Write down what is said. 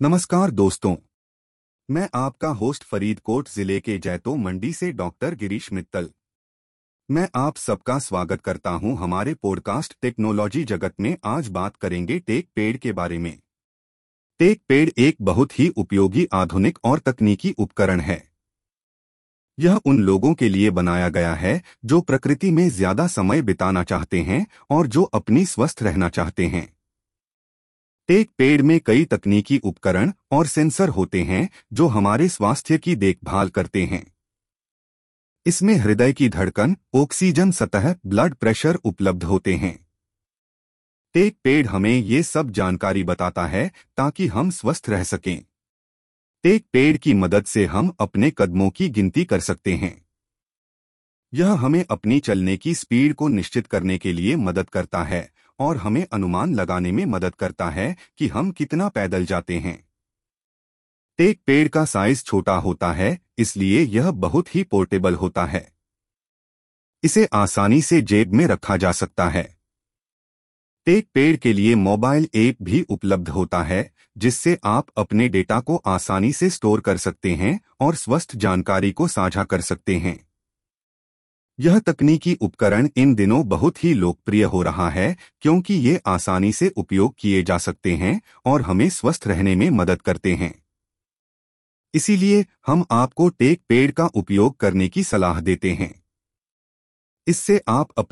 नमस्कार दोस्तों। मैं आपका होस्ट फरीदकोट ज़िले के जैतो मंडी से डॉक्टर गिरीश मित्तल। मैं आप सबका स्वागत करता हूँ हमारे पॉडकास्ट टेक्नोलॉजी जगत में आज बात करेंगे टेक पेड़ के बारे में। टेक पेड़ एक बहुत ही उपयोगी आधुनिक और तकनीकी उपकरण है। यह उन लोगों के लिए बनाया गया है जो प्रकृति में ज़्यादा समय बिताना चाहते हैं और जो अपनी स्वस्थ रहना चाहते हैं। टेक पेड़ में कई तकनीकी उपकरण और सेंसर होते हैं, जो हमारे स्वास्थ्य की देखभाल करते हैं। इसमें हृदय की धड़कन, ऑक्सीजन सतह, ब्लड प्रेशर उपलब्ध होते हैं। टेक पेड़ हमें ये सब जानकारी बताता है, ताकि हम स्वस्थ रह सकें। टेक पेड़ की मदद से हम अपने कदमों की गिनती कर सकते हैं। यह हमें अपनी चलने की स्पीड को निश्चित करने के लिए मदद करता है और हमें अनुमान लगाने में मदद करता है कि हम कितना पैदल जाते हैं। टेक पेड़ का साइज़ छोटा होता है, इसलिए यह बहुत ही पोर्टेबल होता है। इसे आसानी से जेब में रखा जा सकता है। टेक पेड़ के लिए मोबाइल ऐप भी उपलब्ध होता है, जिससे आप अपने डेटा को आसानी से स्टोर कर सकते हैं और स्वस्थ जानकारी को साझा कर सकते हैं। यह तकनीकी उपकरण इन दिनों बहुत ही लोकप्रिय हो रहा है, क्योंकि ये आसानी से उपयोग किए जा सकते हैं और हमें स्वस्थ रहने में मदद करते हैं। इसीलिए हम आपको टेक पेड़ का उपयोग करने की सलाह देते हैं। इससे आप